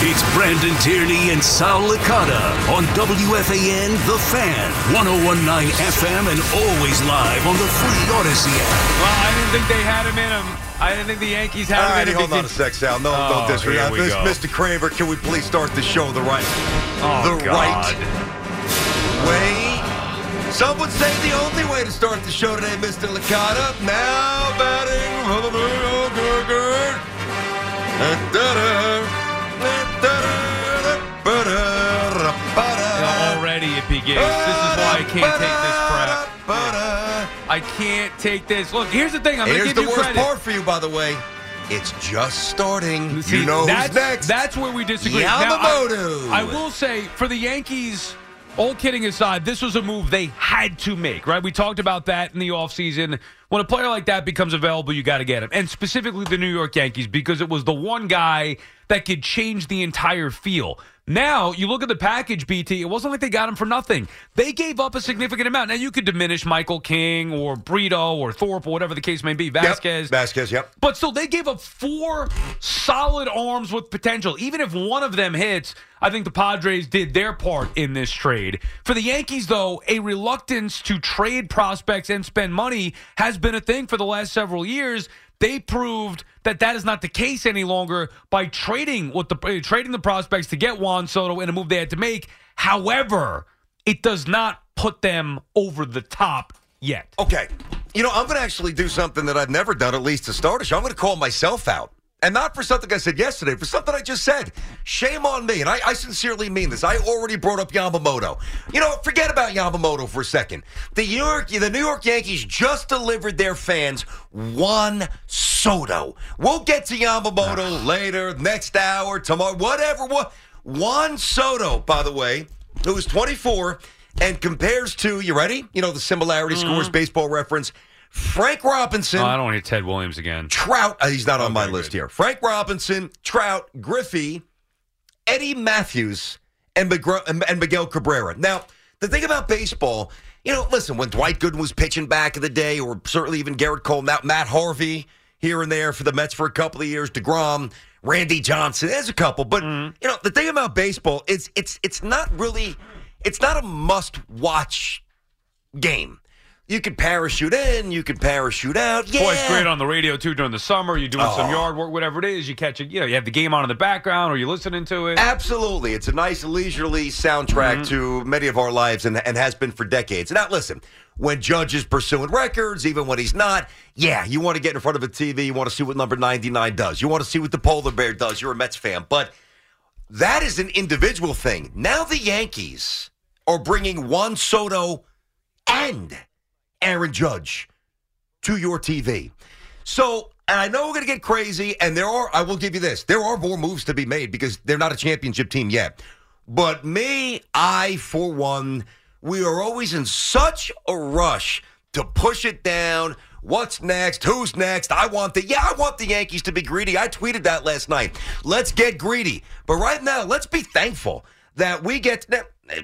It's Brandon Tierney and Sal Licata on WFAN The Fan, 1019 FM, and always live on the free Audacy app. Well, I didn't think they had him in him. I didn't think the Yankees had All him right, in him. hold on a did- sec, Sal. No, Oh, no disrespect. here uh, This- go. Mr. Kramer, can we please start the show the right, Oh, the God. right way? Some would say the only way to start the show today, Mr. Licata. Now batting for the New York Yankees. You know, already it begins. This is why I can't take this crap. I can't take this. Look, here's the thing. I'm going to Here's give the you worst credit. part for you, by the way. It's just starting. See, you know that's, who's next. That's where we disagree. Now, I- Yamamoto. I, will say, for the Yankees, all kidding aside, this was a move they had to make, right? We talked about that in the offseason. When a player like that becomes available, you got to get him. And specifically the New York Yankees, because it was the one guy that could change the entire feel. Now, you look at the package, BT, it wasn't like they got him for nothing. They gave up a significant amount. Now, you could diminish Michael King or Brito or Thorpe or whatever the case may be, Yep, Vasquez. Vasquez, yep. But still, they gave up four solid arms with potential. Even if one of them hits, I think the Padres did their part in this trade. For the Yankees, though, a reluctance to trade prospects and spend money has been a thing for the last several years. They proved that that is not the case any longer by trading with the uh, trading the prospects to get Juan Soto in a move they had to make. However, it does not put them over the top yet. Okay. You know, I'm going to actually do something that I've never done, at least to start a show. I'm going to call myself out. And not for something I said yesterday, for something I just said. Shame on me. And I, I sincerely mean this. I already brought up Yamamoto. You know, forget about Yamamoto for a second. The New York, the New York Yankees just delivered their fans Juan Soto. We'll get to Yamamoto later, next hour, tomorrow, whatever. What Juan Soto, by the way, who is 24 and compares to, you ready? You know, the similarity mm. scores baseball reference. Frank Robinson. Oh, I don't want to hear Ted Williams again. Trout, uh, he's not on my Okay, list good. here. Frank Robinson, Trout, Griffey, Eddie Mathews, and, McGr- and Miguel Cabrera. Now, the thing about baseball, you know, listen, when Dwight Gooden was pitching back in the day, or certainly even Gerrit Cole, now Matt Harvey here and there for the Mets for a couple of years, DeGrom, Randy Johnson, there's a couple. But, Mm-hmm. you know, the thing about baseball is it's it's not really, it's not a must-watch game. You can parachute in, you can parachute out. Yeah. Boy, it's great on the radio too during the summer. You're doing some Oh. yard work, whatever it is. You catch it. You know, you have the game on in the background, or you're listening to it. Absolutely. It's a nice leisurely soundtrack mm-hmm. to many of our lives and, and has been for decades. Now, listen, when Judge is pursuing records, even when he's not, yeah, you want to get in front of a TV. You want to see what number 99 does. You want to see what the polar bear does. You're a Mets fan. But that is an individual thing. Now the Yankees are bringing Juan Soto and Aaron Judge to your TV. So, and I know we're going to get crazy, and there are, I will give you this, there are more moves to be made because they're not a championship team yet. But me, I, for one, we are always in such a rush to push it down. What's next? Who's next? I want the, yeah, I want the Yankees to be greedy. I tweeted that last night. Let's get greedy. But right now, let's be thankful that we get,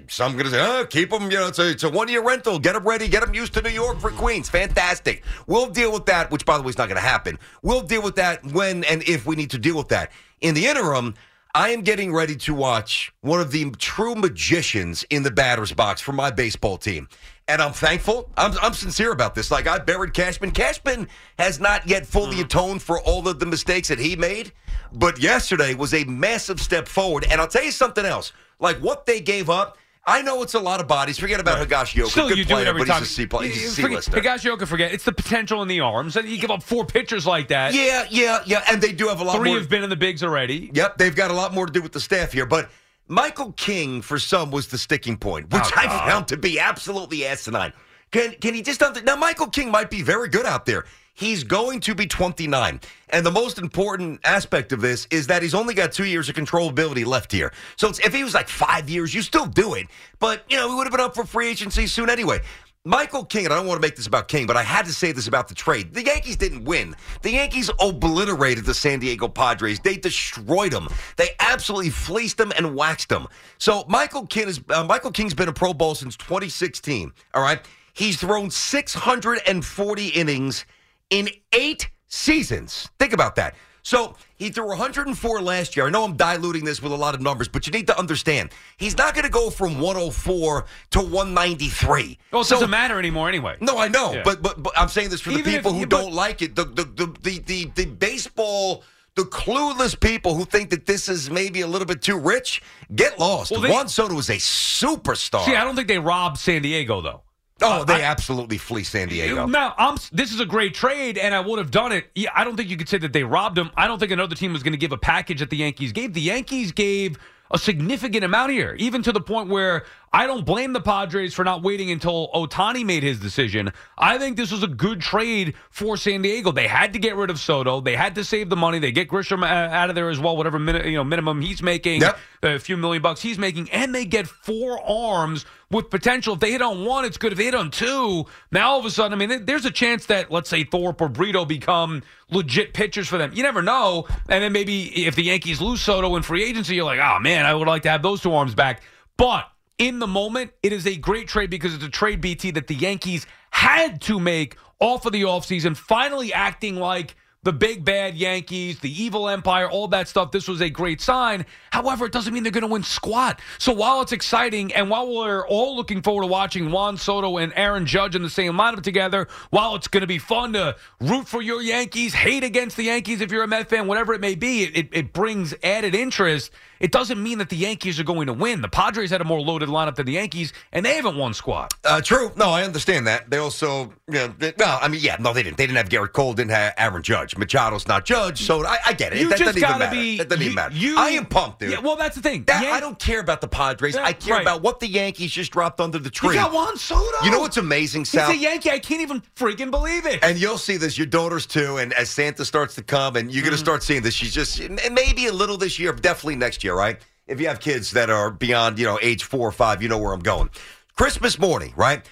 some going to say, oh, keep them, you know, it's a, it's a one year rental. Get them ready. Get them used to New York for Queens. Fantastic. We'll deal with that, which, by the way, is not going to happen. We'll deal with that when and if we need to deal with that. In the interim, I am getting ready to watch one of the true magicians in the batter's box for my baseball team. And I'm thankful. I'm, I'm sincere about this. Like, I buried Cashman. Cashman has not yet fully mm-hmm. atoned for all of the mistakes that he made. But yesterday was a massive step forward. And I'll tell you something else. Like, what they gave up, I know it's a lot of bodies. Forget about Higashioka. Still, Good you do player, it every time. he's a C, play, he's a C forget, lister. Higashioka, forget it's the potential in the arms, and you give up four pitchers like that. Yeah, yeah, yeah. And they do have a lot Three more. have been in the bigs already. Yep, they've got a lot more to do with the staff here. But Michael King, for some, was the sticking point, which Oh, I found to be absolutely asinine. Can can he just now? Michael King might be very good out there. He's going to be 29. And the most important aspect of this is that he's only got two years of controllability left here. So if he was like five years, you still do it. But, you know, he would have been up for free agency soon anyway. Michael King, and I don't want to make this about King, but I had to say this about the trade. The Yankees didn't win. The Yankees obliterated the San Diego Padres. They destroyed them. They absolutely fleeced them and waxed them. So Michael King is uh, Michael King's been a Pro Bowl since 2016. All right, he's thrown 640 innings in eight seasons. Think about that. So he threw 104 last year. I know I'm diluting this with a lot of numbers, but you need to understand he's not going to go from 104 to 193. Well, it So- doesn't matter anymore anyway. no, I know, Yeah. but, but but I'm saying this for the Even if people who but- don't like it. The the, the the the the baseball. The clueless people who think that this is maybe a little bit too rich, get lost. Well, they- Juan Soto is a superstar. See, I don't think they robbed San Diego though. Oh, uh, they I- absolutely flee San Diego. Now, I'm, this is a great trade, and I would have done it. Yeah, I don't think you could say that they robbed him. I don't think another team was going to give a package that the Yankees gave. The Yankees gave a significant amount here, even to the point where I don't blame the Padres for not waiting until Ohtani made his decision. I think this was a good trade for San Diego. They had to get rid of Soto. They had to save the money. They get Grisham uh, out of there as well, whatever min- you know minimum he's making, Yep. a few million bucks he's making, and they get four arms with potential. If they hit on one, it's good. If they hit on two, now all of a sudden, I mean, there's a chance that let's say Thorpe or Brito become legit pitchers for them. You never know. And then maybe if the Yankees lose Soto in free agency, you're like, oh man, I would like to have those two arms back. But in the moment, it is a great trade because it's a trade BT that the Yankees had to make off of the offseason, finally acting like the big bad Yankees, the evil empire, all that stuff. This was a great sign. However, it doesn't mean they're going to win squat. So while it's exciting and while we're all looking forward to watching Juan Soto and Aaron Judge in the same lineup together, while it's going to be fun to root for your Yankees, hate against the Yankees if you're a Met fan, whatever it may be, it, it brings added interest. It doesn't mean that the Yankees are going to win. The Padres had a more loaded lineup than the Yankees, and they haven't won squat. Uh, true. No, I understand that. They also, you know, they, well, I mean, yeah, no, they didn't. They didn't have Gerrit Cole, didn't have Aaron Judge. Machado's not Judge, so I, I get it. You that just doesn't gotta matter. be. That doesn't you, even matter. you- I am pumped, dude. Yeah, well, that's the thing. That- Yan- I don't care about the Padres. Yeah, I care right. about what the Yankees just dropped under the You tree. got Juan Soto. You know what's amazing, He's a Yankee. I can't even freaking believe it. And you'll see this, your daughters too. And as Santa starts to come, and you're going to start seeing this, she's just, maybe a little this year, definitely next year, right? If you have kids that are beyond, you know, age four or five, you know where I'm going. Christmas morning, right?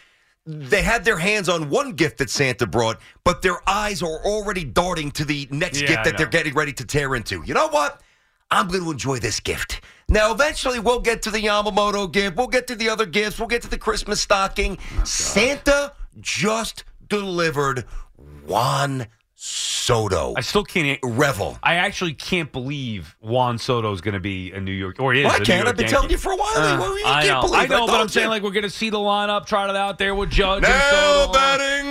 They had their hands on one gift that Santa brought, but their eyes are already darting to the next Yeah, gift that they're getting ready to tear into. You know what? I'm going to enjoy this gift. Now, eventually, we'll get to the Yamamoto gift. We'll get to the other gifts. We'll get to the Christmas stocking. Santa just delivered Juan Soto. I still can't. Revel. I actually can't believe Juan Soto is going to be a New York or is. Well, I can't. I've been Yankee. telling you for a while. Uh, Well, you I can't know, believe I know, it, but I'm don't saying like we're going to see the lineup, trot it out there with Judge and No Soto. betting.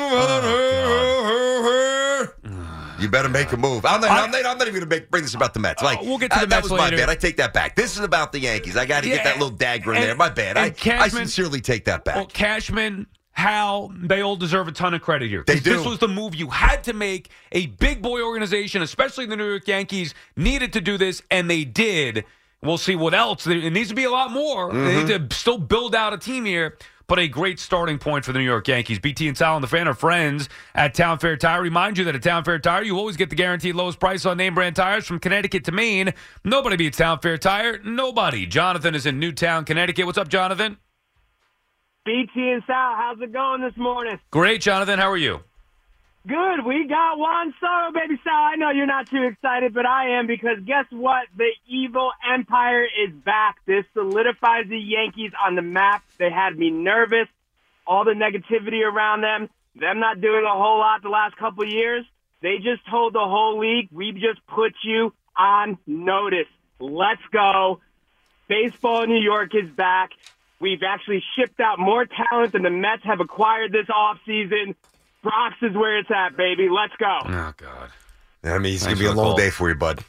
You better make a move. I'm not, I- I'm not, I'm not even going to bring this about the Mets. Like, we'll get to the uh, that Mets was my later. bad. I take that back. This is about the Yankees. I got to Yeah, get that little dagger in and- there. My bad. I, I sincerely take that back. Well, Cashman, Hal, they all deserve a ton of credit here. They do. This was the move you had to make. A big boy organization, especially the New York Yankees, needed to do this, and they did. We'll see what else. It needs to be a lot more. They Mm-hmm. need to still build out a team here. But a great starting point for the New York Yankees. BT and Sal and the fan are friends at Town Fair Tire. Remind you that at Town Fair Tire, you always get the guaranteed lowest price on name brand tires from Connecticut to Maine. Nobody beats Town Fair Tire. Nobody. Jonathan is in Newtown, Connecticut. What's up, Jonathan? BT and Sal, how's it going this morning? Great, Jonathan. How are you? Good. We got Juan Soto, baby Sal. I know you're not too excited, but I am because guess what? The evil empire is back. This solidifies the Yankees on the map. They had me nervous. All the negativity around them, them not doing a whole lot the last couple of years. They just told the whole league, we just put you on notice. Let's go. Baseball in New York is back. We've actually shipped out more talent than the Mets have acquired this offseason. Bronx is where it's at, baby. Let's go. Oh God. I mean, it's going to be a long call. day for you, bud.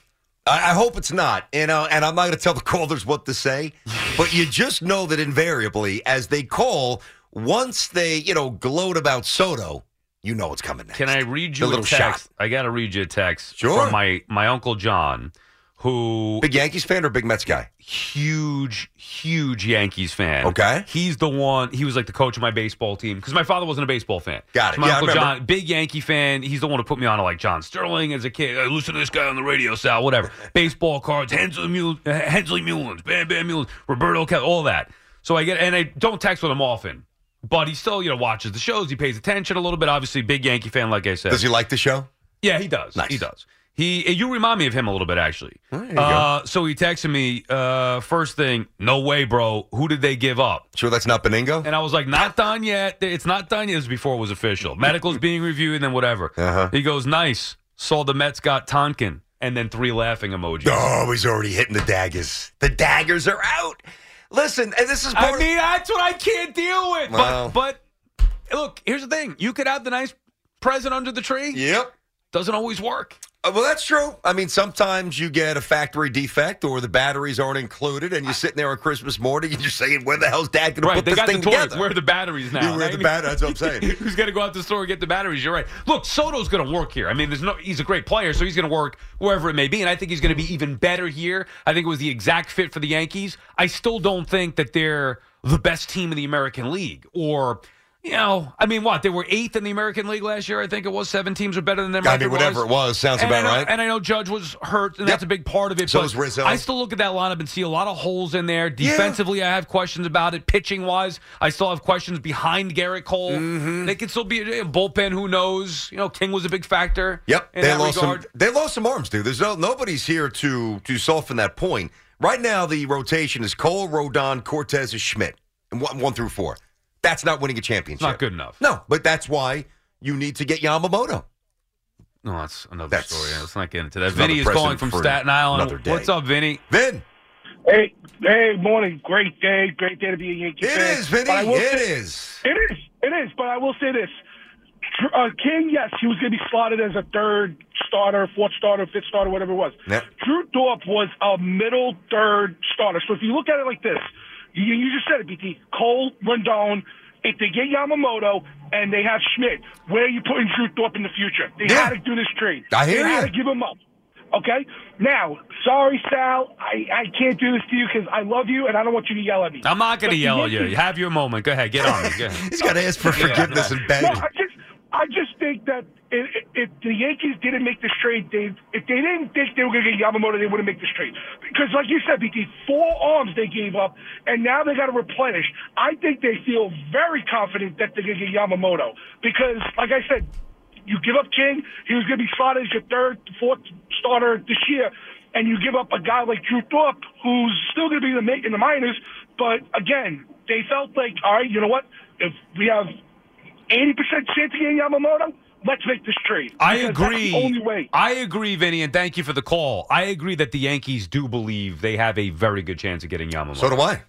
I, I hope it's not. You know, and I'm not going to tell the callers what to say, but you just know that invariably, as they call, once they, you know, gloat about Soto, you know what's coming next. Can I read The you a little text? shot. I got to read you a text Sure. from my my uncle John, who Big Yankees fan or big Mets guy? huge, huge Yankees fan. Okay. He's the one, he was like the coach of my baseball team because my father wasn't a baseball fan. Got it. My Yeah, Uncle. John, big Yankee fan. He's the one who put me on to like John Sterling as a kid. Hey, listen to this guy on the radio, Sal, whatever. baseball cards, Hensley, Mule, uh, Hensley Meulens, Bam Bam Meulens, Roberto Kelly, all that. So I get, and I don't text with him often. But he still, you know, watches the shows. He pays attention a little bit. Obviously, big Yankee fan, like I said. Does he like the show? Yeah, he does. Nice. He does. He you remind me of him a little bit actually. uh, so he texted me uh, first thing, no way, bro. Who did they give up? Sure, that's not Beningo. And I was like, not done yet. It's not done yet. This was before it was official. Medical's being reviewed, and then whatever. Uh-huh. He goes, nice. Saw the Mets got Tonkin, and then three laughing emojis. Oh, he's already hitting the daggers. The daggers are out. Listen, and this is I mean, that's what I can't deal with. Wow. But, but look, here's the thing: you could have the nice present under the tree. Yep. Doesn't always work. Uh, well, that's true. I mean, sometimes you get a factory defect or the batteries aren't included, and you're sitting there on Christmas morning and you're saying, "Where the hell's Dad going to Right, put this thing the together?" Where are the batteries now? Where the batteries? that's what I'm saying. Who's going to go out to the store and get the batteries? You're right. Look, Soto's going to work here. I mean, there's no. He's a great player, so he's going to work wherever it may be, and I think he's going to be even better here. I think it was the exact fit for the Yankees. I still don't think that they're the best team in the American League, or. You know, I mean, what they were eighth in the American League last year. I think it was seven teams were better than them. I mean, whatever it was, sounds and about know, right. And I know Judge was hurt, and Yep. that's a big part of it. So but is Rizzo. I still look at that lineup and see a lot of holes in there. Defensively, I have questions about it. Pitching wise, I still have questions behind Gerrit Cole. Mm-hmm. They could still be a bullpen. Who knows? You know, King was a big factor. Yep, in they lost regard. some. They lost some arms, dude. There's no nobody's here to to soften that point. Right now, the rotation is Cole, Rodon, Cortes, and Schmidt, and one, one through four. That's not winning a championship. Not good enough. No, but that's why you need to get Yamamoto. No, that's another That's- story. Let's not get into that. It's Vinny is calling from Staten Island. another. What's up, Vinny? Vin, Hey, hey, morning. Great day. Great day to be a Yankee it fan. is, Vinny. But I will It say- is. It is. It is. But I will say this: Tr- uh, King, yes, he was going to be slotted as a third starter, fourth starter, fifth starter, whatever it was. Yep. Drew Thorpe was a middle third starter. So if you look at it like this, you, you just said it, BT. Cole, Rodon. If they get Yamamoto and they have Schmidt, where are you putting Drew Thorpe in the future? They Yeah. had to do this trade. I hear they had ya. to give him up. Okay? Now, sorry, Sal. I, I can't do this to you because I love you and I don't want you to yell at me. I'm not going to yell at you. Yankees- Have your moment. Go ahead. Get on me. Go ahead. He's got to ask for forgiveness and beg. No, I just, I just think that if, the Yankees didn't make this trade, if they didn't think they were going to get Yamamoto, they wouldn't make this trade. Because, like you said, BT, four arms they gave up, and now they got to replenish. I think they feel very confident that they're going to get Yamamoto because, like I said, you give up King, he was going to be slotted as your third, fourth starter this year, and you give up a guy like Drew Thorpe, who's still going to be in the in the minors. But again, they felt like, all right, you know what? If we have 80% chance of getting Yamamoto, let's make this trade. I agree. That's the only way. I agree, Vinny, and thank you for the call. I agree that the Yankees do believe they have a very good chance of getting Yamamoto. So do I.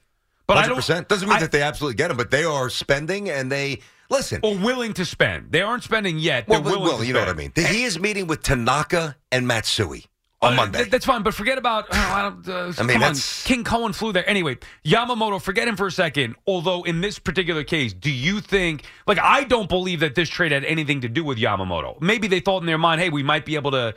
But I Hundred don't- percent doesn't mean I- that they absolutely get him, but they are spending and they listen. or willing to spend. They aren't spending yet. well, They're well, willing well, to you know what I spend. mean. He is meeting with Tanaka and Matsui on Uh, Monday. th- that's fine, but forget about. Oh, I, uh, I mean, come on. King Cohen flew there anyway. Yamamoto, forget him for a second. Although in this particular case, do you think? Like, I don't believe that this trade had anything to do with Yamamoto. Maybe they thought in their mind, "Hey, we might be able to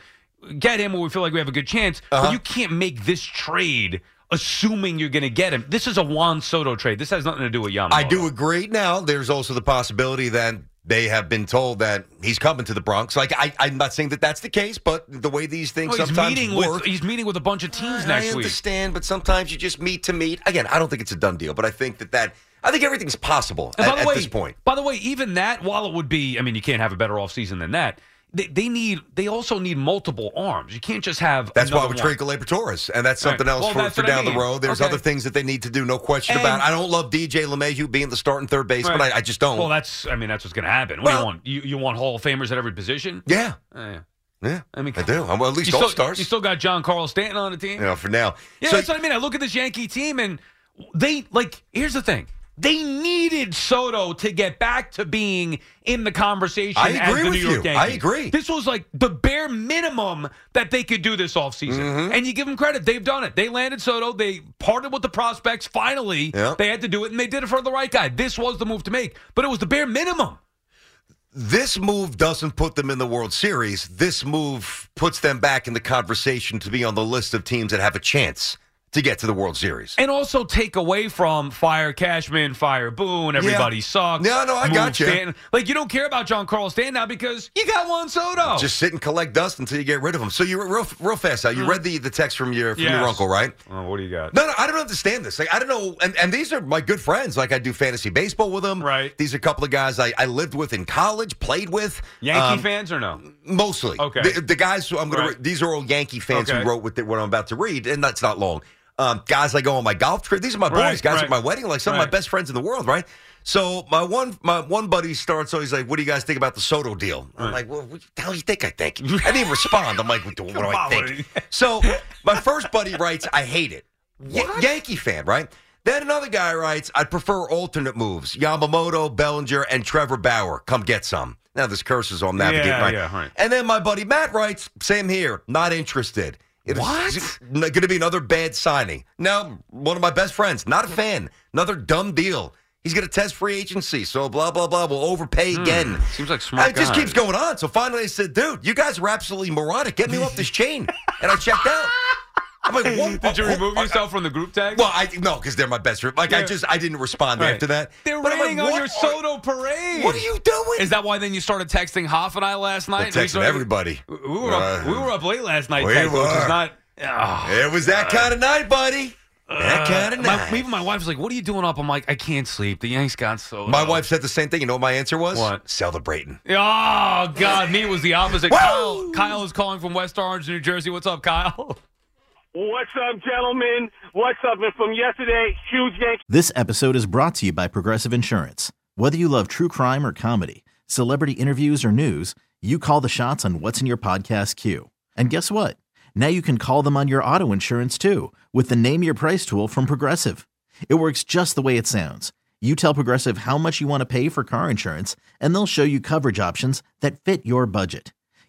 get him, or we feel like we have a good chance." Uh-huh. But you can't make this trade assuming you're going to get him. This is a Juan Soto trade. This has nothing to do with Yamamoto. I do agree. Now, there's also the possibility that they have been told that he's coming to the Bronx. Like, I, I'm not saying that that's the case, but the way these things oh, Well, sometimes meeting work. with he's meeting with a bunch of teams I next week. I understand, but sometimes you just meet to meet. Again, I don't think it's a done deal, but I think that that I think everything's possible at, the at way, this point. By the way, even that, while it would be, I mean, you can't have a better offseason than that. They, they need. They also need multiple arms. You can't just have. That's why we one. trade Gleyber Torres, and that's Right. something else Well, for, for what I down the road. There's Okay. other things that they need to do, no question And- about. it. I don't love DJ LeMahieu being the starting third baseman. Right. I, I just don't. Well, that's. I mean, that's what's going to happen. What do Well- you want? You, you want Hall of Famers at every position? yeah, Eh, yeah. yeah. I mean, I do. I'm, well, at least all still, stars. You still got Giancarlo Stanton on the team. you know, for now. Yeah, So- that's what I mean. I look at this Yankee team, and they like. Here's the thing: they needed Soto to get back to being in the conversation. I agree with you. I agree. This was like the bare minimum that they could do this offseason. Mm-hmm. and you give them credit; they've done it. They landed Soto. They parted with the prospects. Finally, Yeah. they had to do it, and they did it for the right guy. This was the move to make, but it was the bare minimum. This move doesn't put them in the World Series. This move puts them back in the conversation to be on the list of teams that have a chance to get to the World Series. And also take away from fire Cashman, fire Boone, everybody sucks. No, no, I got you. Stanton. Like you don't care about Giancarlo Stanton now because you got Juan Soto. Just sit and collect dust until you get rid of them. So you real real fast. Now you read the, the text from your from your Mm-hmm. Uncle, right? oh, what do you got? No, no, I don't understand this. Like, I don't know. And, and these are my good friends. Like, I do fantasy baseball with them. Right. These are a couple of guys I, I lived with in college, played with. Yankee Um, fans or no? Mostly. Okay. The, the guys who I'm Right. to, these are all Yankee fans Okay. who wrote with the, what I'm about to read, and that's not long. Um, guys I go on my golf trip. These are my boys. Right, guys right. at my wedding, like some of my best friends in the world, right? So my one my one buddy starts. So he's like, "What do you guys think about the Soto deal?" I'm like, "Well, what the hell do you think I think?" I didn't even respond. I'm like, "What do, what do I think?" So my first buddy writes, "I hate it." Ya- Yankee fan, right? Then another guy writes, "I'd prefer alternate moves: Yamamoto, Bellinger, and Trevor Bauer. Come get some." Now this curse is on navigating, Yeah, right? yeah, right. And then my buddy Matt writes, "Same here. Not interested." It What? Going to be another bad signing. Now, one of my best friends, not a fan. Another dumb deal. He's going to test free agency, so blah blah blah. We'll overpay again. Hmm, seems like smart And It just keeps going on. So finally, I said, "Dude, you guys are absolutely moronic. Get me off this chain." And I checked out. I'm like, what? Did you oh, oh, remove oh, yourself from the group tag? Well, I no, because they're my best friend. Like I Yeah. just I didn't respond Right. after that. They're But I'm like, raining on what your are- Soto parade. What are you doing? Is that why then you started texting Hoff and I last night? I We texted started- everybody. We were up, Uh, we were up late last night. we texting, which were. is not. Oh. It was that uh, kind of night, buddy. That uh, kind of My, night. even my wife's like, "What are you doing up?" I'm like, "I can't sleep. The Yanks got so." My wife said the same thing. You know what my answer was? What? Celebrating. Oh God, me was the opposite. Kyle, Kyle is calling from West Orange, New Jersey. What's up, Kyle? What's up, gentlemen? What's up? And from yesterday, huge Yankee This episode is brought to you by Progressive Insurance. Whether you love true crime or comedy, celebrity interviews or news, you call the shots on what's in your podcast queue. And guess what? Now you can call them on your auto insurance too with the Name Your Price tool from Progressive. It works just the way it sounds. You tell Progressive how much you want to pay for car insurance, and they'll show you coverage options that fit your budget.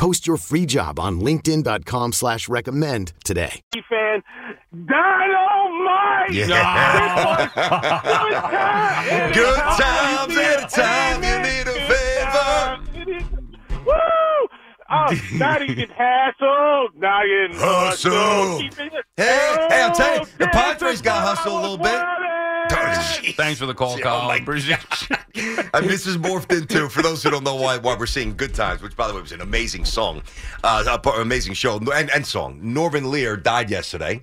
Post your free job on linkedin.com slash recommend today. fan. Dynamite! Yeah. Good times anytime you need a favor. Woo! Oh, not even hassle, not even Hustle. hustle. Hey, hey, I'll tell you, the Padres got hustle a little bit. Daddy! Thanks for the call, Oh, Kyle. my Appreciate you. This is morphed into, for those who don't know why, why we're seeing Good Times, which, by the way, was an amazing song, uh, amazing show, and, and song. Norman Lear died yesterday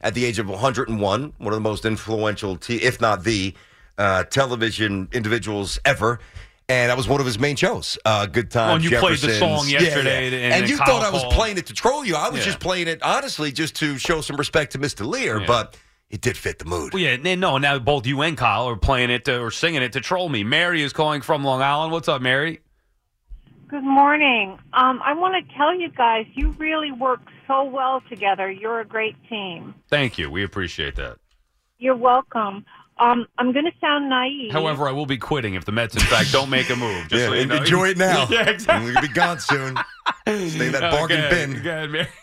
at the age of 101, one of the most influential, t- if not the, uh, television individuals ever. And that was one of his main shows. Uh, Good Times. Well, and you played the song yesterday, yeah. and And, you Kyle thought I was called. playing it to troll you. I was Yeah. just playing it, honestly, just to show some respect to Mr. Lear, Yeah. but it did fit the mood. Well, yeah, n- no. Now both you and Kyle are playing it to, or singing it to troll me. Mary is calling from Long Island. What's up, Mary? Good morning. Um, I want to tell you guys, you really work so well together. You're a great team. Thank you. We appreciate that. You're welcome. Um, I'm going to sound naive. However, I will be quitting if the Mets, in fact, don't make a move. Just Yeah, so you know. enjoy it now. yeah, exactly. We're going to be gone soon. Stay in that bargain Okay, bin. Go ahead, Mary.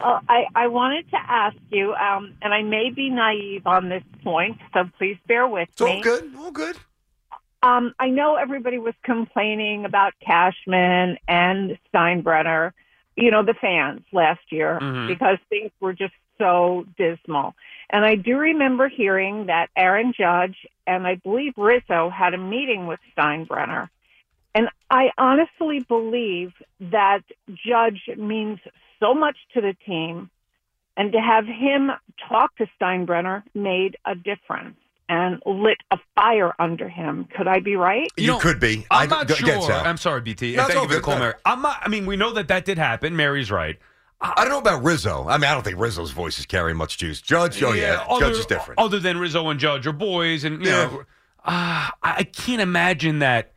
Uh, I, I wanted to ask you, um, and I may be naive on this point, so please bear with me. It's all good. All good. Um, I know everybody was complaining about Cashman and Steinbrenner, you know, the fans last year, Mhm. because things were just so dismal. And I do remember hearing that Aaron Judge and I believe Rizzo had a meeting with Steinbrenner. And I honestly believe that Judge means so much to the team And to have him talk to Steinbrenner made a difference and lit a fire under him. Could I be right? You know, could be. I'm I- not go- sure. get I'm sorry, BT. No, and thank you for the call, Mary. I'm not. I mean, we know that that did happen. Mary's right. I don't know about Rizzo. I mean, I don't think Rizzo's voice is carrying much juice. Judge, oh yeah, other, Judge is different. Other than Rizzo and Judge are boys, and you Yeah. know, uh, I I can't imagine that.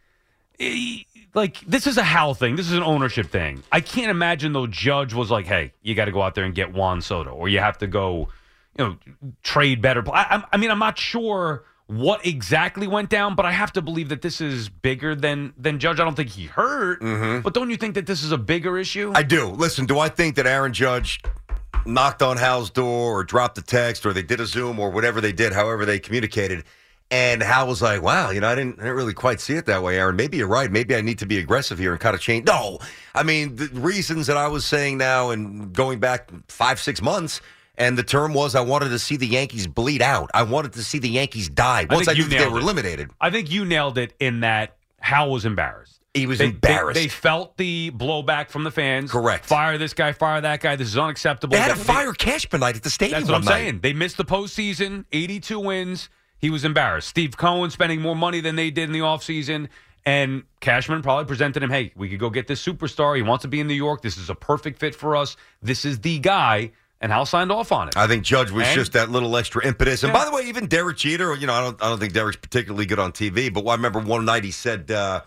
eh, Like this is a Hal thing. This is an ownership thing. I can't imagine though. Judge was like, "Hey, you got to go out there and get Juan Soto, or you have to go, you know, trade better." I, I mean, I'm not sure what exactly went down, but I have to believe that this is bigger than than Judge. I don't think he hurt, but don't you think that this is a bigger issue? Mm-hmm. I do. Listen, do I think that Aaron Judge knocked on Hal's door or dropped a text or they did a Zoom or whatever they did, however they communicated? And Hal was like, wow, you know, I didn't, I didn't really quite see it that way, Aaron. Maybe you're right. Maybe I need to be aggressive here and kind of change. No, I mean, the reasons that I was saying now and going back five, six months, and the term was I wanted to see the Yankees bleed out. I wanted to see the Yankees die once I, think knew they were it. eliminated. I think you nailed it in that Hal was embarrassed. He was They- embarrassed. They, they felt the blowback from the fans. Correct. Fire this guy, fire that guy. This is unacceptable. they had to fire Cashman night at the stadium. That's what I'm night. saying. They missed the postseason, 82 wins. He was embarrassed. Steve Cohen spending more money than they did in the offseason. And Cashman probably presented him, hey, we could go get this superstar. He wants to be in New York. This is a perfect fit for us. This is the guy. And Hal signed off on it. I think Judge was And- just that little extra impetus. And Yeah. by the way, even Derek Jeter, you know, I don't, I don't think Derek's particularly good on TV, but I remember one night he said, uh,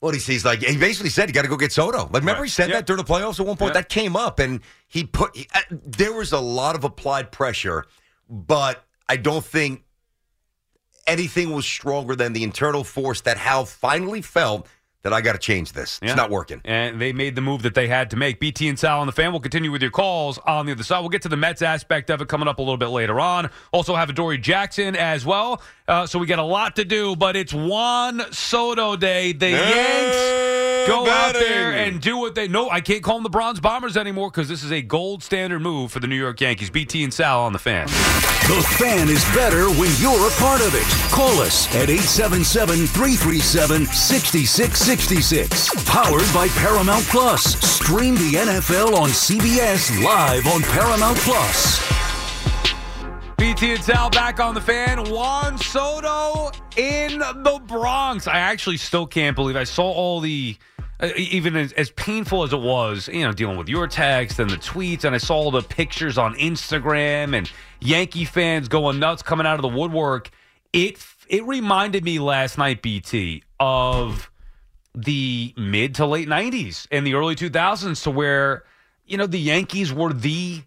what he he's like, he basically said, you got to go get Soto. Like, remember Right. he said that during the playoffs at one point? That came up, and he put, he, uh, there was a lot of applied pressure, but I don't think anything was stronger than the internal force that Hal finally felt that I got to change this. Yeah. It's not working. And they made the move that they had to make. BT and Sal on the fan. We'll continue with your calls on the other side. We'll get to the Mets aspect of it coming up a little bit later on. Also have a Dory Jackson as well. Uh, so we got a lot to do, but it's Juan Soto Day. The Yanks go out there and do what they know. I can't call them the Bronze Bombers anymore because this is a gold standard move for the New York Yankees. BT and Sal on the fan. The fan is better when you're a part of it. Call us at 877 337 6666. Powered by Paramount Plus. Stream the NFL on CBS live on Paramount Plus. BT and Sal back on the fan. Juan Soto in the Bronx. I actually still can't believe I saw all the, uh, even as, as painful as it was, you know, dealing with your text and the tweets, and I saw all the pictures on Instagram and Yankee fans going nuts coming out of the woodwork. It it reminded me last night, BT, of the mid to late 90s and the early 2000s to where you know the Yankees were the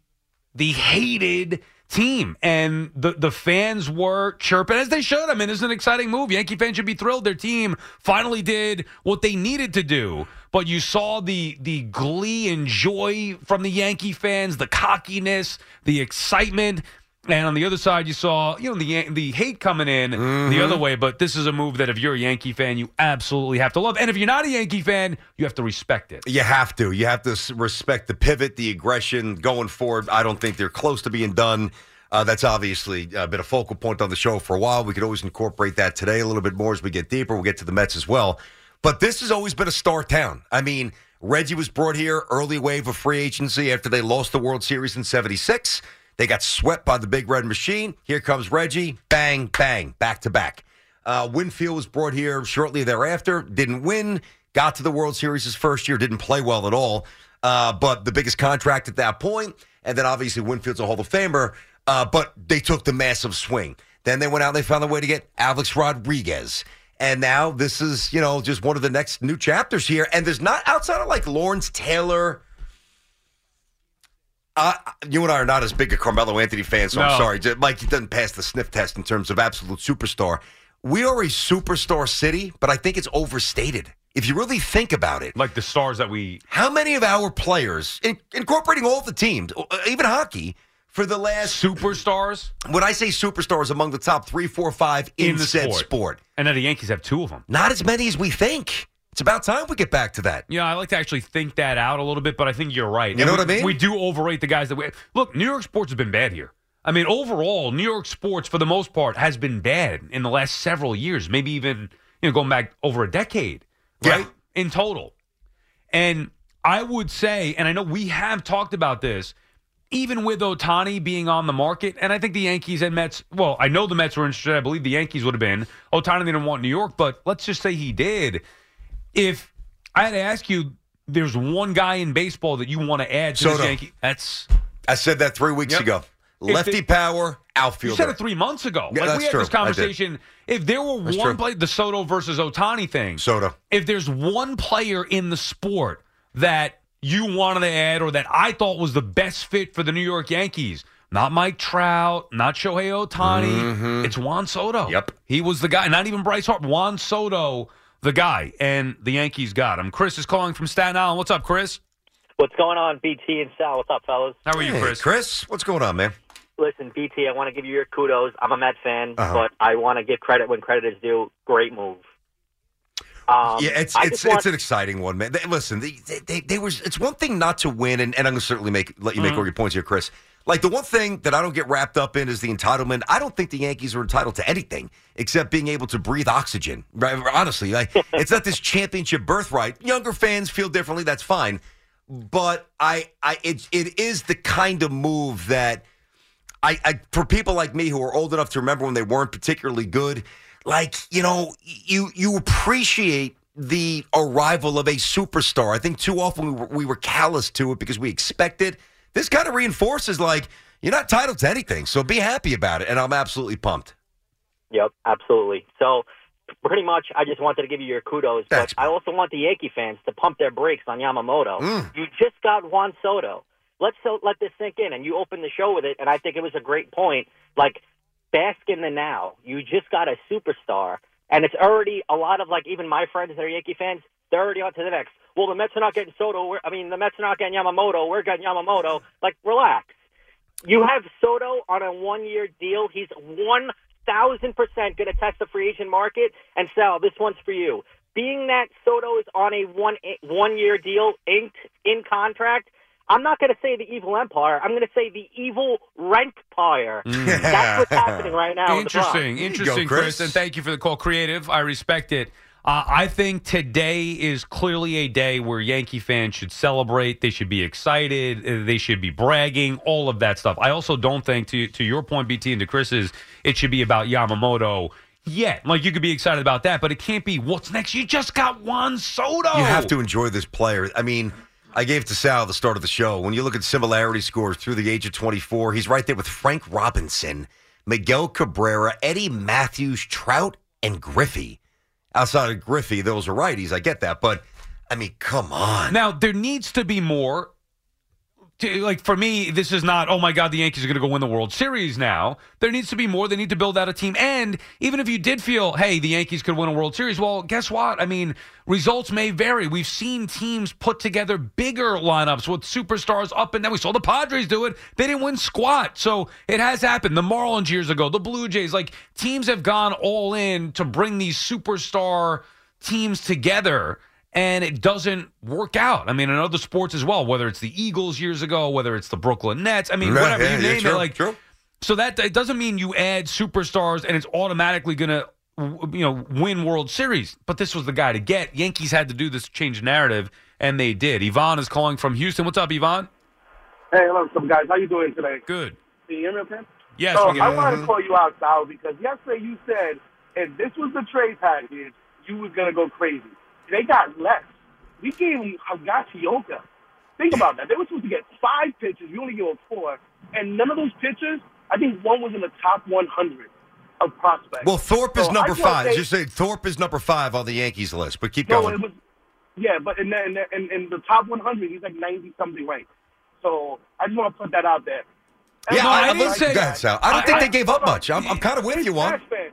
the hated team and the the fans were chirping as they should. I mean, it's an exciting move. Yankee fans should be thrilled their team finally did what they needed to do. But you saw the the glee and joy from the Yankee fans, the cockiness, the excitement. And on the other side, you saw you know the the hate coming in the other way. But this is a move that if you're a Yankee fan, you absolutely have to love. And if you're not a Yankee fan, you have to respect it. You have to. You have to respect the pivot, the aggression going forward. I don't think they're close to being done. Uh, that's obviously uh, been a focal point on the show for a while. We could always incorporate that today a little bit more as we get deeper. We'll get to the Mets as well. But this has always been a star town. I mean, Reggie was brought here early wave of free agency after they lost the World Series in 76. They got swept by the Big Red Machine. Here comes Reggie. Bang, bang, back to back. Uh, Winfield was brought here shortly thereafter. Didn't win. Got to the World Series his first year. Didn't play well at all. Uh, but the biggest contract at that point. And then obviously Winfield's a Hall of Famer. Uh, but they took the massive swing. Then they went out and they found a way to get Alex Rodriguez. And now this is, you know, just one of the next new chapters here. And there's not outside of like Lawrence Taylor. Uh, you and I are not as big a Carmelo Anthony fan, so No. I'm sorry. Mike, he doesn't pass the sniff test in terms of absolute superstar. We are a superstar city, but I think it's overstated. If you really think about it, Like the stars that we how many of our players, in, incorporating all the teams, uh, even hockey, for the last superstars when I say superstars, among the top three, four, five in, in the said sport. sport. And now the Yankees have two of them. not as many as we think. It's about time we get back to that. Yeah, I like to actually think that out a little bit, but I think you're right. You know And what I mean? We do overrate the guys that we look. New York sports has been bad here. I mean, overall, New York sports for the most part has been bad in the last several years, maybe even you know going back over a decade, right? Yeah. In total. And I would say, and I know we have talked about this, even with Ohtani being on the market, and I think the Yankees and Mets, well, I know the Mets were interested. I believe the Yankees would have been. Ohtani didn't want New York, but let's just say he did. If I had to ask you, there's one guy in baseball that you want to add to Soto. this Yankee. That's I said that three weeks Yep. ago. Lefty they- power, you said it three months ago. Yeah, like we had true. this conversation. If there were That's one true. play, the Soto versus Ohtani thing. Soto. If there's one player in the sport that you wanted to add or that I thought was the best fit for the New York Yankees, not Mike Trout, not Shohei Ohtani, it's Juan Soto. Mm-hmm. Yep. He was the guy, not even Bryce Harper. Juan Soto, the guy, and the Yankees got him. Chris is calling from Staten Island. What's up, Chris? What's going on, BT and Sal? What's up, fellas? How are you, Hey, Chris? Chris, what's going on, man? Listen, BT, I want to give you your kudos. I'm a Met fan, Uh-huh. but I want to give credit when credit is due. Great move. Um, yeah, it's I it's just want- it's an exciting one, man. They, listen, they, they, they, they was it's one thing not to win, and, and I'm gonna certainly make let you make Mm-hmm. all your points here, Chris. Like the one thing that I don't get wrapped up in is the entitlement. I don't think the Yankees are entitled to anything except being able to breathe oxygen. Right? Honestly, like it's not this championship birthright. Younger fans feel differently. That's fine, but I, I, it, it is the kind of move that I, I for people like me who are old enough to remember when they weren't particularly good, like you know, you you appreciate the arrival of a superstar. I think too often we were, we were callous to it because we expected. it. This kind of reinforces like you're not entitled to anything, so be happy about it. And I'm absolutely pumped. Yep, absolutely. So, pretty much, I just wanted to give you your kudos, Thanks, but I also want the Yankee fans to pump their brakes on Yamamoto. Mm. You just got Juan Soto. Let's so, let this sink in, and you opened the show with it, and I think it was a great point. Like, bask in the now. You just got a superstar, and it's already a lot of like even my friends that are Yankee fans. They're already on to the next. Well, the Mets are not getting Soto. We're, I mean, the Mets are not getting Yamamoto. We're getting Yamamoto. Like, relax. You have Soto on a one-year deal. He's one thousand percent going to test the free agent market. And Sal, this one's for you. Being that Soto is on a one one-year deal, inked in contract. I'm not going to say the evil empire. I'm going to say the evil rent pyre. Mm. That's what's happening right now. in the Interesting, you interesting, go, Chris. Chris. and thank you for the call. Creative, I respect it. Uh, I think today is clearly a day where Yankee fans should celebrate. They should be excited. uh, They should be bragging. All of that stuff. I also don't think, to to your point, BT, and to Chris's, it should be about Yamamoto. Yet, like you could be excited about that, but it can't be what's next. You just got Juan Soto. You have to enjoy this player. I mean, I gave to Sal at the start of the show. When you look at similarity scores through the age of 24, he's right there with Frank Robinson, Miguel Cabrera, Eddie Mathews, Trout, and Griffey. Outside of Griffey, those are righties. I get that. But, I mean, come on. Now there needs to be more. To, like for me, this is not. Oh my God, the Yankees are going to go win the World Series now. There needs to be more. They need to build out a team. And even if you did feel, hey, the Yankees could win a World Series, well, guess what? I mean, results may vary. We've seen teams put together bigger lineups with superstars up and down. We saw the Padres do it. They didn't win squat. So it has happened. The Marlins years ago, the Blue Jays, like teams have gone all in to bring these superstar teams together and it doesn't work out. I mean, in other sports as well, whether it's the Eagles years ago, whether it's the Brooklyn Nets, I mean, Yeah, whatever yeah, you yeah, name true, it, like true. so that it doesn't mean you add superstars and it's automatically going to you know win World Series. But this was the guy to get. Yankees had to do this change narrative, and they did. Yvonne is calling from Houston. What's up, Yvonne? Hey, hello, some guys. How you doing today? Good. Can you hear me okay? Yes, So I wanted to call you out, Sal, because yesterday you said if this was the trade package, you was gonna go crazy. They got less. We gave them Hagashioka. Think about that. They were supposed to get five pitches. We only gave them four, and none of those pitches. I think one was in the top 100 of prospects. Well, Thorpe is So number five. say- Just say Thorpe is number five on the Yankees list, but keep No, going. it was. Yeah, but in the, in, the, in, in the top 100, he's like 90 something ranked. So I just want to put that out there. Yeah, No, I, I I, didn't say- Sal. I don't think they gave up on. much. I'm, I'm kind of with you on. Cashman,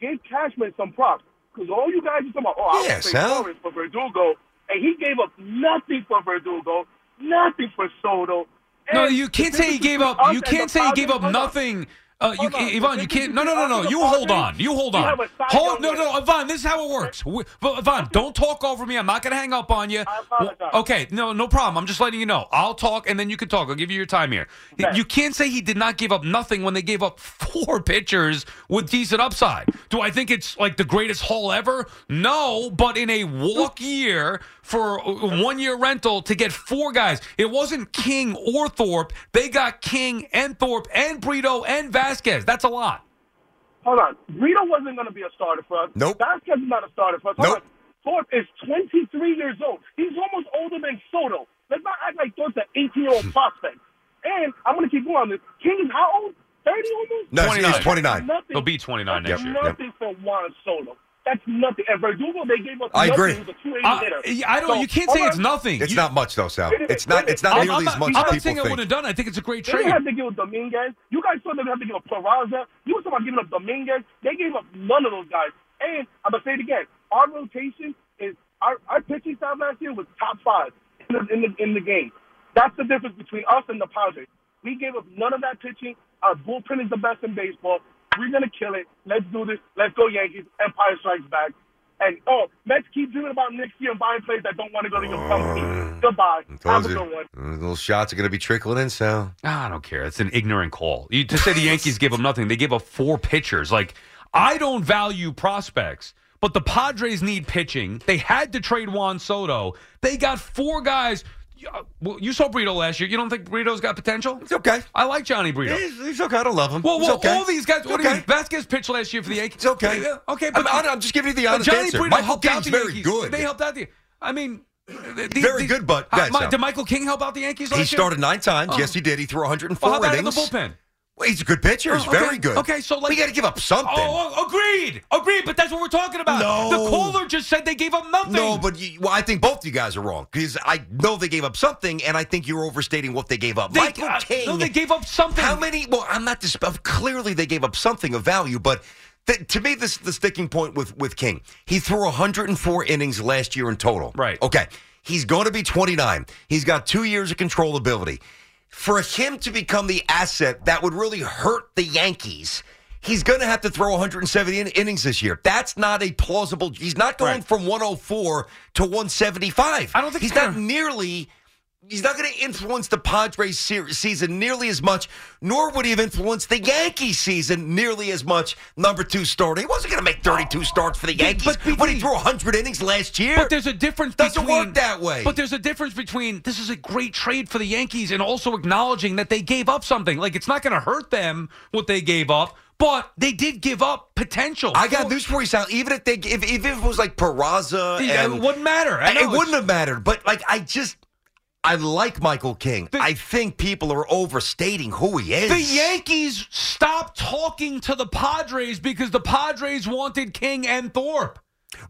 give Cashman some props because all you guys are talking about, oh, Yeah, I would say. Torres for Verdugo, and he gave up nothing for Verdugo, nothing for Soto. No, you can't say he gave up. You can't say he gave up nothing Uh, you, on. Yvonne, you can't. No, no, no, no. You hold on. You hold on. Hold. No, no, Yvonne. This is how it works. We- Yvonne, don't talk over me. I'm not going to hang up on you. I apologize. Okay, no, no problem. I'm just letting you know. I'll talk, and then you can talk. I'll give you your time here. Okay. You can't say he did not give up nothing when they gave up four pitchers with decent upside. Do I think it's like the greatest haul ever? No, but in a walk year for one year rental to get four guys, it wasn't King or Thorpe. They got King and Thorpe and Brito and Vasquez. That's a lot. Hold on. Rito wasn't going to be a starter for us. Nope. Vasquez is not a starter for us. Hold Nope. on. Thorpe is 23 years old. He's almost older than Soto. Let's not act like Thorpe's an 18 year old prospect. And I'm going to keep going on this. King is how old? 30 almost? No, he's 29. Nothing. They'll be 29 next year. nothing for Juan Soto. That's nothing. And Verdugo, they gave us I nothing. agree. He was a 280 Uh, hitter. I don't. So, you can't hold say it's nothing. It's You- not much though, Sal. Wait a minute, It's not. It's not. I'm, nearly I'm as much I'm as not people saying I think. wouldn't have done. I think it's a great They trade. didn't have to give up Dominguez. You guys thought they would have to give up Peraza. You were talking about giving up Dominguez. They gave up none of those guys. And I'm gonna say it again. Our rotation is our, our pitching staff last year was top five in the, in the in the game. That's the difference between us and the Padres. We gave up none of that pitching. Our bullpen is the best in baseball. We're gonna kill it. Let's do this. Let's go Yankees. Empire strikes back. And oh, Mets keep dreaming about next year and buying players that don't want to go to your company. Goodbye. Have a Those good one. are- uh, Those shots are going to be trickling in, Sal. Ah, I don't care. It's an ignorant call. You, to say the Yankees give up nothing, they gave up four pitchers. Like, I don't value prospects, but the Padres need pitching. They had to trade Juan Soto. They got four guys. You- uh, well, You saw Brito last year. You don't think Brito's got potential? It's okay. I like Jhony Brito. He's, he's okay. I don't love him. Well, well okay. all these guys. It's What do you okay. mean? Vasquez pitched last year for the Yankees. It's okay. Okay, but I'm, I'm just giving you the honest Jhony answer. Brito Michael helped out the very Yankees. good. They helped out the. I mean, the, the- Very the- good, but- go my- did Michael King help out the Yankees last He year? started nine times. Oh. Yes, he did. He threw 104 Well, how about in innings. the bullpen? Well, he's a good pitcher. He's Oh, okay. very good. Okay, so like we got to give up something. Oh, oh, agreed, agreed. But that's what we're talking about. No. the caller just said they gave up nothing. No, but you, well, I think both you guys are wrong because I know they gave up something, and I think you're overstating what they gave up. they, Michael uh, King. no, they gave up something. How many? Well, I'm not dis- Clearly, they gave up something of value, but th- to me, this is the sticking point with with King. He threw 104 innings last year in total. Right. Okay. He's going to be 29. He's got two years of controllability. For him to become the asset that would really hurt the Yankees. He's going to have to throw 170 in- innings this year. That's not a plausible. He's not going Right. from 104 to 175. I don't think he's not nearly he's not going to influence the Padres se- season nearly as much, nor would he have influenced the Yankees season nearly as much. Number two starter, he wasn't going to make 32 starts for the Yankees but when he threw 100 innings last year. But there's a difference Doesn't between work that way. But there's a difference between this is a great trade for the Yankees and also acknowledging that they gave up something. Like it's not going to hurt them what they gave up, but they did give up potential. I got news for you, Sal. Even if they, if, if it was like Peraza, Yeah, and, it wouldn't matter. Know, it wouldn't have mattered. But like, I just, I like Michael King. The- I think people are overstating who he is. The Yankees stopped talking to the Padres because the Padres wanted King and Thorpe.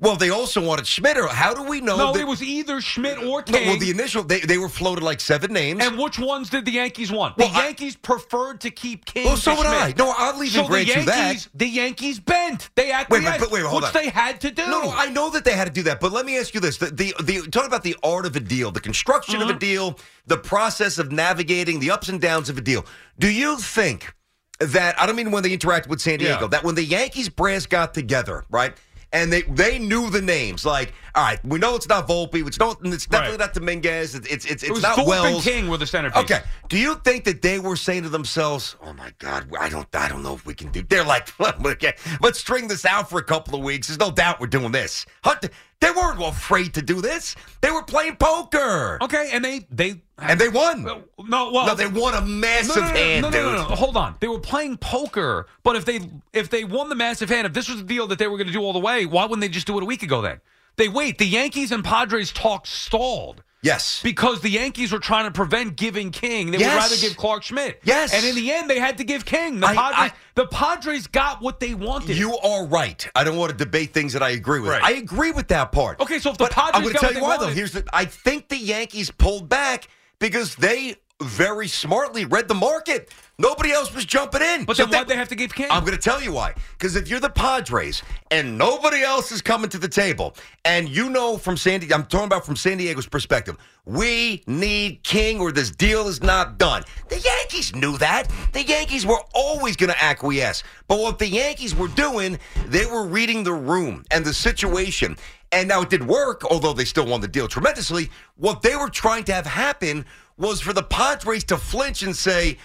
Well, they also wanted Schmidt. Or how do we know? No, that, it was either Schmidt or No, King. well, the initial they, they were floated like seven names. and which ones did the Yankees want? The Well, I- Yankees preferred to keep King. Well, so would I. No, I'll even so the you that. Yankees, The Yankees bent. They Wait, acquiesced, but wait, hold which on. they had to do. No, no, I know that they had to do that, but let me ask you this: the the, the talk about the art of a deal, the construction Mm-hmm. of a deal, the process of navigating the ups and downs of a deal. Do you think that I don't mean when they interacted with San Diego, Yeah. that when the Yankees brass got together, right? And they they knew the names. Like, all right, we know it's not Volpe. It's, no, it's definitely Right. not Dominguez. It's it's it's, it was not Thorpe Wells. King were the centerpiece. Okay. Do you think that they were saying to themselves, "Oh my God, I don't, I don't know if we can do"? They're like, "Okay, let's string this out for a couple of weeks. There's no doubt we're doing this." Hunt- They weren't afraid to do this. They were playing poker, Okay, and they they and they won. no well no, they won a massive no, no, no, hand, no, no, dude. no, no, Hold on. They were playing poker, but if they if they won the massive hand, if this was the deal that they were going to do all the way, why wouldn't they just do it a week ago then? They wait. The Yankees and Padres talk stalled Yes. because the Yankees were trying to prevent giving King. They Yes. would rather give Clarke Schmidt. Yes. And in the end, they had to give King. The I- Padres, I- the Padres got what they wanted. You are right. I don't want to debate things that I agree with. Right. I agree with that part. Okay, so if the But Padres I'm going to tell you why though. Here's the. I think the Yankees pulled back because they very smartly read the market. Nobody else was jumping in. But So then why'd they have to give King? I'm going to tell you why. Because if you're the Padres and nobody else is coming to the table, and you know from San Diego, I'm talking about from San Diego's perspective, we need King or this deal is not done. The Yankees knew that. The Yankees were always going to acquiesce. But what the Yankees were doing, they were reading the room and the situation. And now it did work, although they still won the deal tremendously. What they were trying to have happen was for the Padres to flinch and say,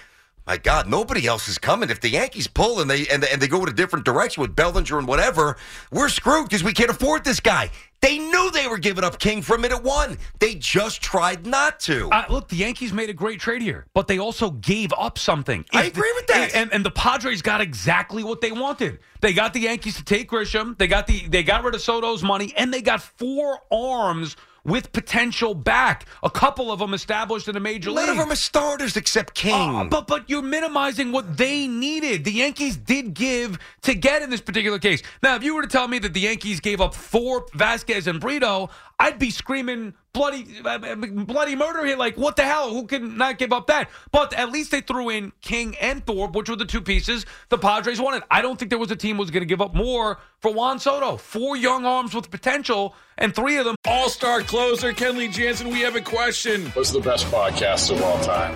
my God, nobody else is coming. If the Yankees pull and they and, and they go in a different direction with Bellinger and whatever, we're screwed because we can't afford this guy. They knew they were giving up King for a minute one. They just tried not to. Uh, look, the Yankees made a great trade here, but they also gave up something. I If- agree with that. And, and the Padres got exactly what they wanted. They got the Yankees to take Grisham. They got the they got rid of Soto's money, and they got four arms with potential back. A couple of them established in the major None league. of them are starters except King. Uh, but but you're minimizing what they needed. The Yankees did give to get in this particular case. Now, if you were to tell me that the Yankees gave up Thorpe, Vasquez, and Brito, I'd be screaming bloody uh, bloody murder here. Like, what the hell? Who can not give up that? But at least they threw in King and Thorpe, which were the two pieces the Padres wanted. I don't think there was a team who was going to give up more for Juan Soto. Four young arms with potential, and three of them. All star closer Kenley Jansen, we have a question. What's the best podcast of all time?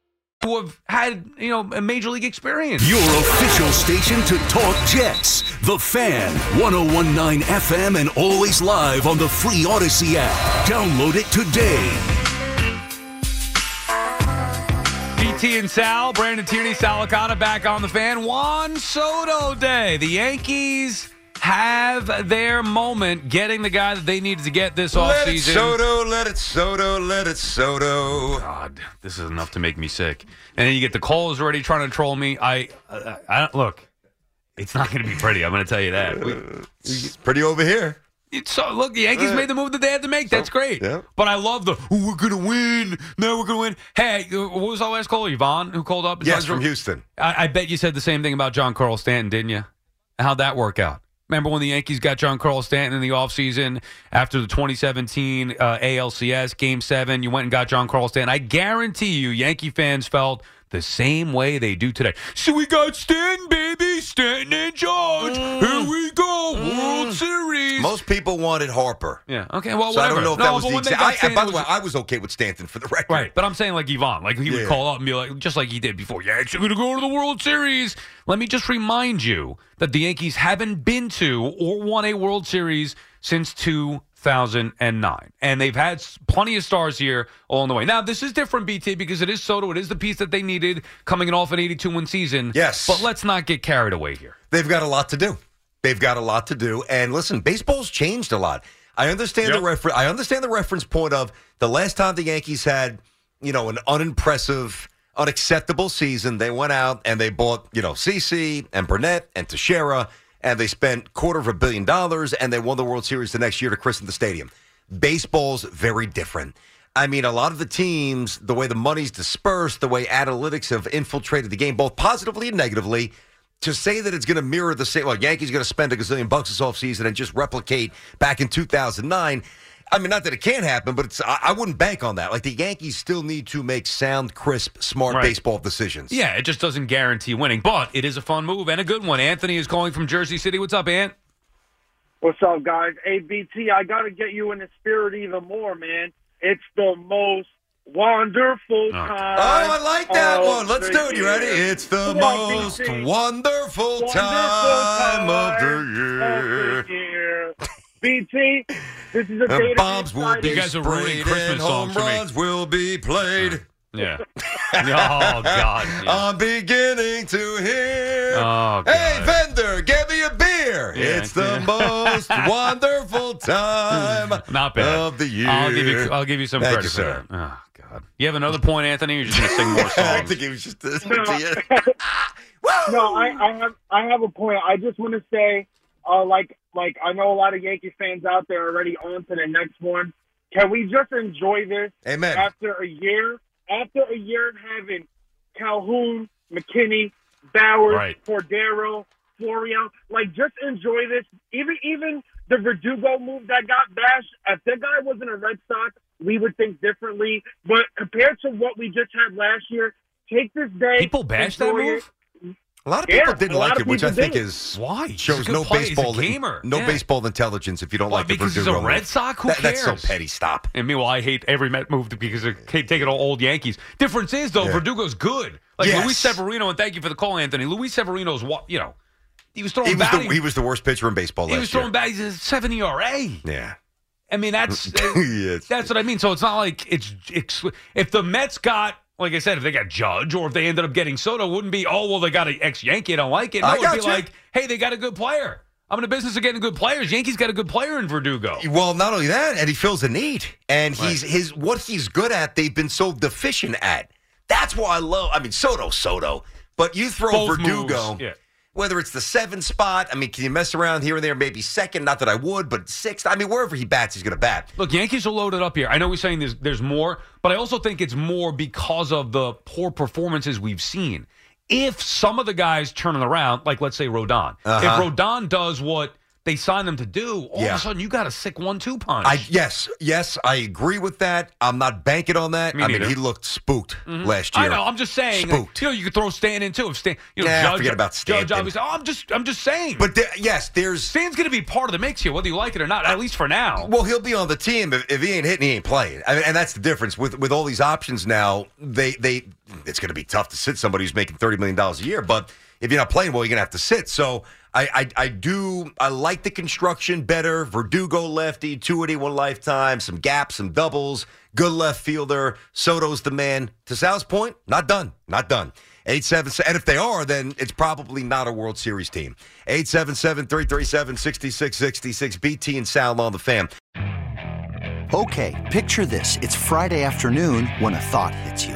Who have had you know a major league experience? Your official station to talk Jets. The Fan, 1019 FM, and always live on the free Audacy app. Download it today. BT and Sal, Brandon Tierney, Sal Licata back on the fan. Juan Soto Day. The Yankees have their moment getting the guy that they needed to get this offseason. let it. Soto, let it Soto, let it Soto. God, this is enough to make me sick. And then you get the calls already trying to troll me. I, I, I look. It's not going to be pretty. I'm going to tell you that. We, It's pretty over here. It's so look, the Yankees made the move that they had to make. That's great. yeah. But I love the "Oh, we're gonna win. No, we're gonna win. Hey, uh, what was our last call? Yvonne, who called up? Yes, from Houston. I, I bet you said the same thing about Giancarlo Stanton, didn't you? How'd that work out? Remember when the Yankees got Giancarlo Stanton in the offseason after the 2017 uh, ALCS Game 7? You went and got Giancarlo Stanton. I guarantee you, Yankee fans felt the same way they do today. So we got Stanton, baby. Stanton and George. Mm. Here we go. Mm. World Series. Most people wanted Harper. Yeah. Okay. Well, So I whatever. don't know if No, that was but the exact. I, Stanton, by the way, I was okay with Stanton for the record. Right, but I'm saying like Yvonne, like he would call up and be like, just like he did before. Yankees are going to go to the World Series. Let me just remind you that the Yankees haven't been to or won a World Series since 2009, and they've had plenty of stars here along the way. Now this is different, BT, because it is Soto. It is the piece that they needed coming off an 82 win season. Yes. but let's not get carried away here. They've got a lot to do. They've got a lot to do. And listen, baseball's changed a lot. I understand the Yep. refer- I understand the reference point of the last time the Yankees had, you know, an unimpressive, unacceptable season. They went out and they bought, you know, CC and Burnett and Teixeira, and they spent quarter of a billion dollars, and they won the World Series the next year to christen the stadium. Baseball's very different. I mean, a lot of the teams, the way the money's dispersed, the way analytics have infiltrated the game, both positively and negatively, to say that it's going to mirror the same, well, Yankees going to spend a gazillion bucks this offseason and just replicate back in 2009. I mean, not that it can't happen, but it's I, I wouldn't bank on that. Like the Yankees still need to make sound, crisp, smart Right. baseball decisions. Yeah, it just doesn't guarantee winning, but it is a fun move and a good one. Anthony is calling from Jersey City. What's up, Ant? What's up, guys? ABT, I got to get you in the spirit even more, man. It's the most wonderful time. Oh, I like that one. Let's do it. You ready? year. It's the on, most wonderful, Wonderful time of the year. of the year. BT, this is a day And to bombs be will be You guys are ruining sprayed Christmas and songs home for me. runs will be played. Yeah. oh God. Yeah. I'm beginning to hear. Oh, Hey, vendor, give me a beer. Yeah, it's the yeah. most wonderful time Not bad. of the year. I'll give you. I'll give you some Thank credit you, for sir. that. Oh God. You have another point, Anthony? Or you're just gonna sing more songs. I songs? think it was just. No. Ah, woo! No, I, I have I have a point. I just want to say, uh, like like I know a lot of Yankee fans out there already on to the next one. Can we just enjoy this? Amen. After a year, after a year of having Calhoun, McKinney, Bauers, Right. Cordero, Florial, like just enjoy this. Even even the Verdugo move that got bashed. If that guy wasn't a Red Sox, we would think differently. But compared to what we just had last year, take this day. People bash that move? it. A lot of people Yeah, didn't like of it, which I think did. is Why? He's a shows good no player. He's a baseball gamer. no Yeah. baseball intelligence if you don't Why, like the because he's a Red move. Sox? Who That- That's so petty. Stop. And meanwhile, I hate every Met move because of take taking all old Yankees. Difference is though, Yeah. Verdugo's good. Like Yes. Luis Severino, and thank you for the call, Anthony. Luis Severino's what you know. He was throwing He was, the, he was the worst pitcher in baseball he last was throwing year. back. He's a seven ERA. Yeah. I mean, that's Yeah, that's what I mean. So it's not like it's, it's if the Mets got. Like I said, if they got Judge or if they ended up getting Soto, it wouldn't be, oh, well, they got an ex Yankee. I don't like it. No, I it would be like, hey, they got a good player. I'm in the business of getting good players. Yankees got a good player in Verdugo. Well, not only that, and he fills a need, and he's his what he's good at. They've been so deficient at. That's why I love. I mean, Soto, Soto, but you throw Both Verdugo. yeah. Whether it's the seven spot, I mean, can you mess around here and there? Maybe second, not that I would, but sixth. I mean, wherever he bats, he's going to bat. Look, Yankees are loaded up here. I know we're saying there's there's more, but I also think it's more because of the poor performances we've seen. If some of the guys turn it around, like let's say Rodon, Uh-huh. if Rodon does what they signed him to do, all of a sudden you got a sick one-two punch. I yes, yes, I agree with that. I'm not banking on that. Me I mean, he looked spooked Mhm. last year. I know. I'm just saying. Spooked. You know, you could throw Stan in too. If Stan, you know, Nah, Judge, forget about Stan. Judge obviously. Oh, I'm just, I'm just saying. But there, yes, there's Stan's going to be part of the mix here, whether you like it or not. At least for now. Well, he'll be on the team if, if he ain't hitting, he ain't playing. I mean, and that's the difference with with all these options now. They they it's going to be tough to sit somebody who's making thirty million dollars a year, but if you're not playing well, you're going to have to sit. So I, I I do I like the construction better. Verdugo lefty, two eighty one lifetime, some gaps, some doubles, good left fielder. Soto's the man. To Sal's point, not done, not done. 877 and if they are then it's probably not a world series team 877-337-6666 bt and sal on the fan. Okay, picture this. It's Friday afternoon when a thought hits you.